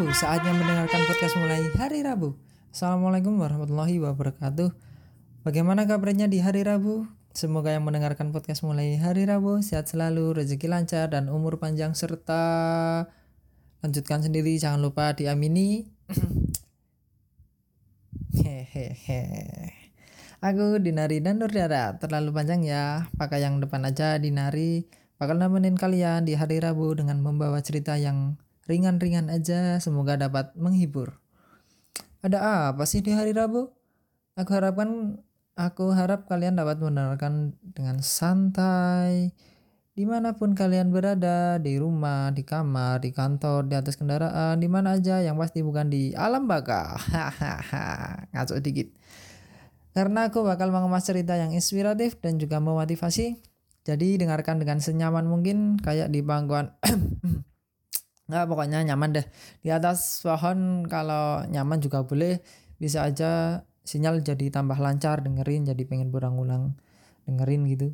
Rabu, saatnya mendengarkan podcast mulai hari Rabu. Assalamualaikum warahmatullahi wabarakatuh. Bagaimana kabarnya di hari Rabu? Semoga yang mendengarkan podcast mulai hari Rabu sehat selalu, rezeki lancar, dan umur panjang serta lanjutkan sendiri. Jangan lupa diamini. Hehehe. Aku Dinari dan Nurdara terlalu panjang ya. Pakai yang depan aja Dinari. Bakal nemenin kalian di hari Rabu dengan membawa cerita yang ringan-ringan aja, semoga dapat menghibur. Ada apa sih di hari Rabu? Aku harapkan aku harap kalian dapat mendengarkan dengan santai di mana pun kalian berada di rumah di kamar di kantor di atas kendaraan di mana aja yang pasti bukan di alam baka ngaco dikit karena aku bakal mengemas cerita yang inspiratif dan juga memotivasi jadi dengarkan dengan senyaman mungkin kayak di pangkuan nggak pokoknya nyaman deh. Di atas pohon kalau nyaman juga boleh. Bisa aja sinyal jadi tambah lancar dengerin jadi pengen berulang-ulang dengerin gitu.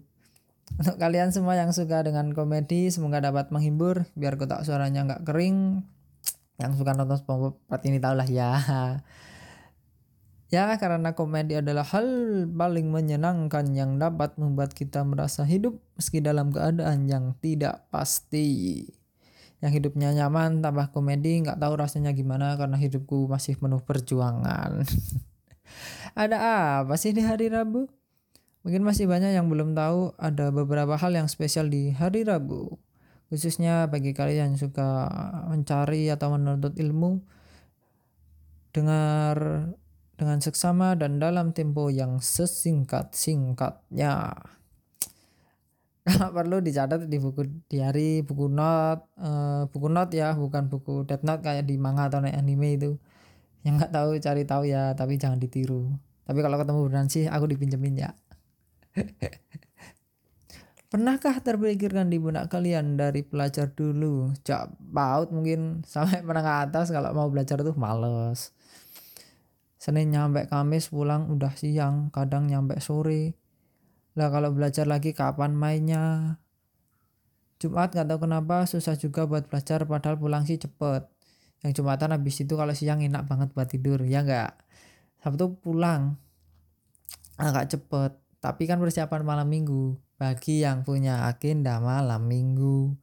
Untuk kalian semua yang suka dengan komedi semoga dapat menghibur. Biar kotak suaranya nggak kering. Yang suka nonton SpongeBob ini tau lah ya. Ya karena komedi adalah hal paling menyenangkan yang dapat membuat kita merasa hidup meski dalam keadaan yang tidak pasti yang hidupnya nyaman tambah komedi nggak tahu rasanya gimana karena hidupku masih penuh perjuangan. Ada apa sih di hari Rabu? Mungkin masih banyak yang belum tahu ada beberapa hal yang spesial di hari Rabu. Khususnya bagi kalian yang suka mencari atau menuntut ilmu dengar dengan seksama dan dalam tempo yang sesingkat-singkatnya perlu dicatat di buku diary buku not uh, buku not ya bukan buku death note kayak di manga atau anime itu. Yang nggak tahu cari tahu ya tapi jangan ditiru. Tapi kalau ketemu beneran sih aku dipinjemin ya. Pernahkah terpikirkan di benak kalian dari pelajar dulu, cak paut mungkin sampai menengah atas kalau mau belajar tuh males. Senin nyampe Kamis pulang udah siang, kadang nyampe sore lah kalau belajar lagi kapan mainnya? Jumat nggak tahu kenapa susah juga buat belajar padahal pulang sih cepet. Yang Jumatan habis itu kalau siang enak banget buat tidur ya nggak? Sabtu pulang agak cepet. Tapi kan persiapan malam minggu bagi yang punya agenda malam minggu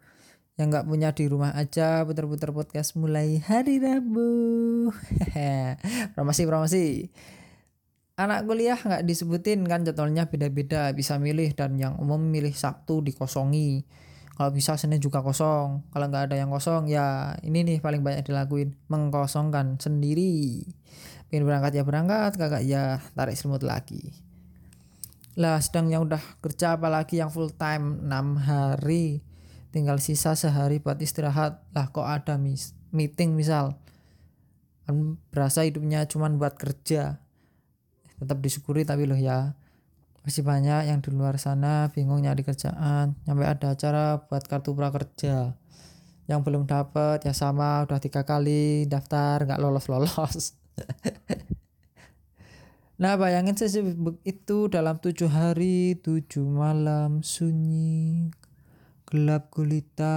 yang nggak punya di rumah aja putar-putar podcast mulai hari Rabu promosi promosi anak kuliah nggak disebutin kan jadwalnya beda-beda. Bisa milih dan yang umum milih Sabtu dikosongi. Kalau bisa Senin juga kosong. Kalau nggak ada yang kosong ya ini nih paling banyak dilakuin. Mengkosongkan sendiri. Pengen berangkat ya berangkat kagak ya tarik semut lagi. Lah sedang yang udah kerja apalagi yang full time 6 hari. Tinggal sisa sehari buat istirahat. Lah kok ada mis meeting misal? Kan berasa hidupnya cuman buat kerja tetap disyukuri tapi loh ya masih banyak yang di luar sana bingung nyari kerjaan nyampe ada acara buat kartu prakerja. Yang belum dapat ya sama udah tiga kali daftar nggak lolos lolos. Nah bayangin sesibuk itu dalam tujuh hari tujuh malam sunyi gelap gulita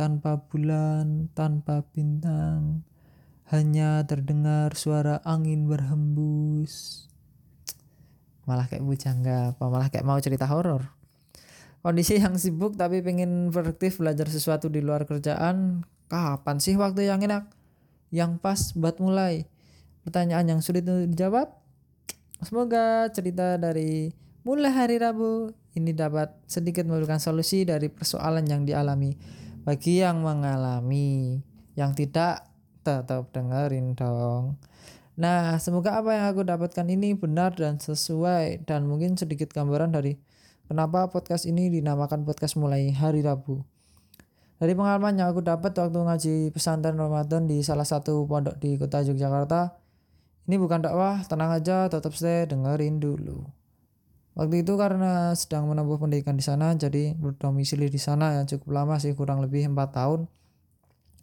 tanpa bulan tanpa bintang hanya terdengar suara angin berhembus malah kayak bujangga apa malah kayak mau cerita horor. Kondisi yang sibuk tapi pengen produktif belajar sesuatu di luar kerjaan kapan sih waktu yang enak? Yang pas buat mulai. Pertanyaan yang sulit untuk dijawab semoga cerita dari mulai hari Rabu ini dapat sedikit memberikan solusi dari persoalan yang dialami. Bagi yang mengalami yang tidak tetap dengerin dong Nah, semoga apa yang aku dapatkan ini benar dan sesuai dan mungkin sedikit gambaran dari kenapa podcast ini dinamakan podcast mulai hari Rabu. Dari pengalaman yang aku dapat waktu ngaji pesantren Ramadan di salah satu pondok di kota Yogyakarta, ini bukan dakwah, tenang aja, tetap stay, dengerin dulu. Waktu itu karena sedang menempuh pendidikan di sana, jadi berdomisili di sana yang cukup lama sih, kurang lebih 4 tahun.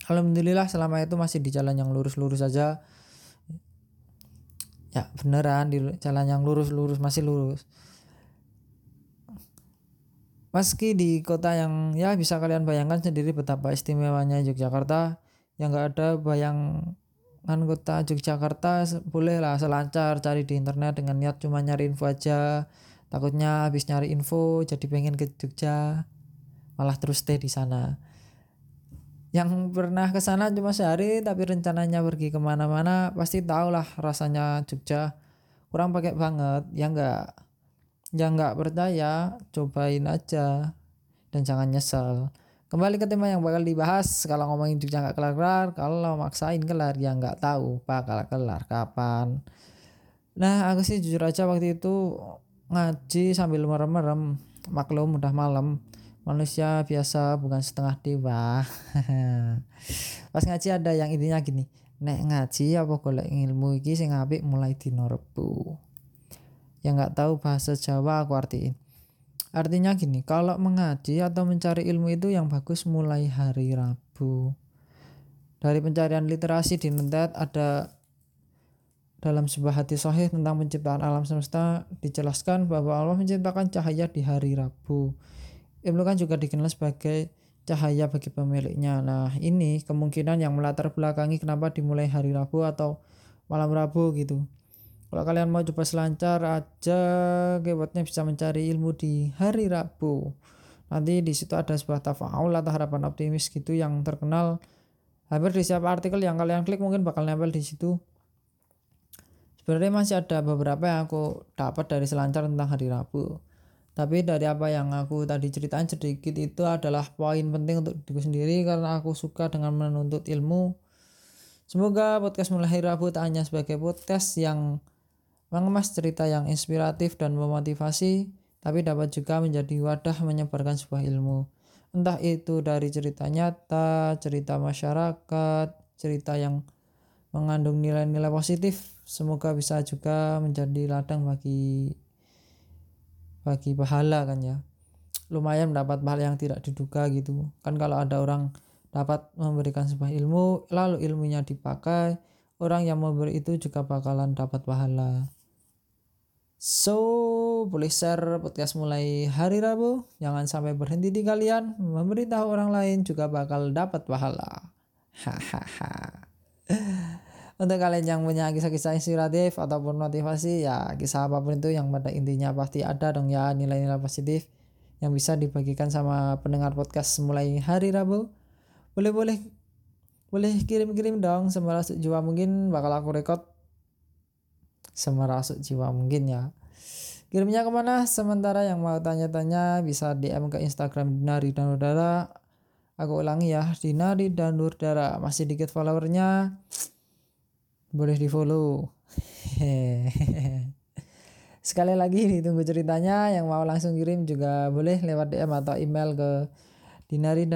Alhamdulillah selama itu masih di jalan yang lurus-lurus saja, ya beneran di jalan yang lurus-lurus masih lurus. Meski di kota yang ya bisa kalian bayangkan sendiri betapa istimewanya Yogyakarta. Yang nggak ada bayang anggota Yogyakarta boleh lah selancar cari di internet dengan niat cuma nyari info aja. Takutnya habis nyari info jadi pengen ke Jogja malah terus stay di sana yang pernah ke sana cuma sehari tapi rencananya pergi ke mana-mana pasti tau lah rasanya Jogja. Kurang pakai banget ya enggak ya enggak percaya cobain aja. Dan jangan nyesel. Kembali ke tema yang bakal dibahas kalau ngomongin Jogja nggak kelar-kelar kalau maksain kelar ya nggak tahu bakal kelar kapan. Nah aku sih jujur aja waktu itu ngaji sambil merem-merem maklum udah malam manusia biasa bukan setengah dewa. Pas ngaji ada yang intinya gini nek ngaji apa golek ilmu iki sing apik mulai dino Rebu yang nggak tahu bahasa Jawa aku artiin. Artinya gini kalau mengaji atau mencari ilmu itu yang bagus mulai hari Rabu. Dari pencarian literasi di Nentet ada dalam sebuah hati sahih tentang penciptaan alam semesta dijelaskan bahwa Allah menciptakan cahaya di hari Rabu Ibnu kan juga dikenal sebagai cahaya bagi pemiliknya. Nah, ini kemungkinan yang melatar belakangi kenapa dimulai hari Rabu atau malam Rabu gitu. Kalau kalian mau coba selancar aja, keywordnya bisa mencari ilmu di hari Rabu. Nanti di situ ada sebuah tafaul atau harapan optimis gitu yang terkenal. Hampir di setiap artikel yang kalian klik mungkin bakal nempel di situ. Sebenarnya masih ada beberapa yang aku dapat dari selancar tentang hari Rabu. Tapi dari apa yang aku tadi ceritain sedikit itu adalah poin penting untuk diriku sendiri karena aku suka dengan menuntut ilmu. Semoga podcast mulai Rabu tak hanya sebagai podcast yang mengemas cerita yang inspiratif dan memotivasi, tapi dapat juga menjadi wadah menyebarkan sebuah ilmu. Entah itu dari cerita nyata, cerita masyarakat, cerita yang mengandung nilai-nilai positif, semoga bisa juga menjadi ladang bagi bagi pahala kan ya. Lumayan mendapat pahala yang tidak diduga gitu. Kan kalau ada orang dapat memberikan sebuah ilmu lalu ilmunya dipakai orang yang memberi itu juga bakalan dapat pahala. So boleh share podcast mulai hari Rabu. Jangan sampai berhenti di kalian. Memberitahu orang lain juga bakal dapat pahala. Hahaha untuk kalian yang punya kisah-kisah inspiratif ataupun motivasi ya kisah apa pun itu yang pada intinya pasti ada dong ya nilai-nilai positif yang bisa dibagikan sama pendengar podcast mulai hari Rabu. Boleh boleh boleh kirim-kirim dong semerasuk jiwa mungkin bakal aku record. Semerasuk jiwa mungkin ya. Kirimnya ke mana? Sementara yang mau tanya-tanya bisa DM ke Instagram Dinari dan Udara aku ulangi ya Dinari dan Udara masih dikit followernya boleh di follow sekali lagi ditunggu ceritanya. Yang mau langsung kirim juga boleh lewat DM atau email ke dinari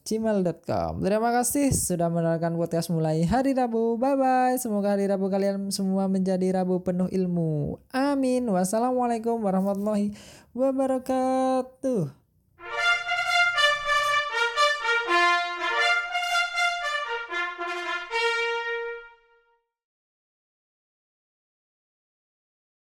gmail.com terima kasih sudah mendengarkan podcast mulai hari Rabu. Bye bye semoga hari Rabu kalian semua menjadi Rabu penuh ilmu. Amin. Wassalamualaikum warahmatullahi wabarakatuh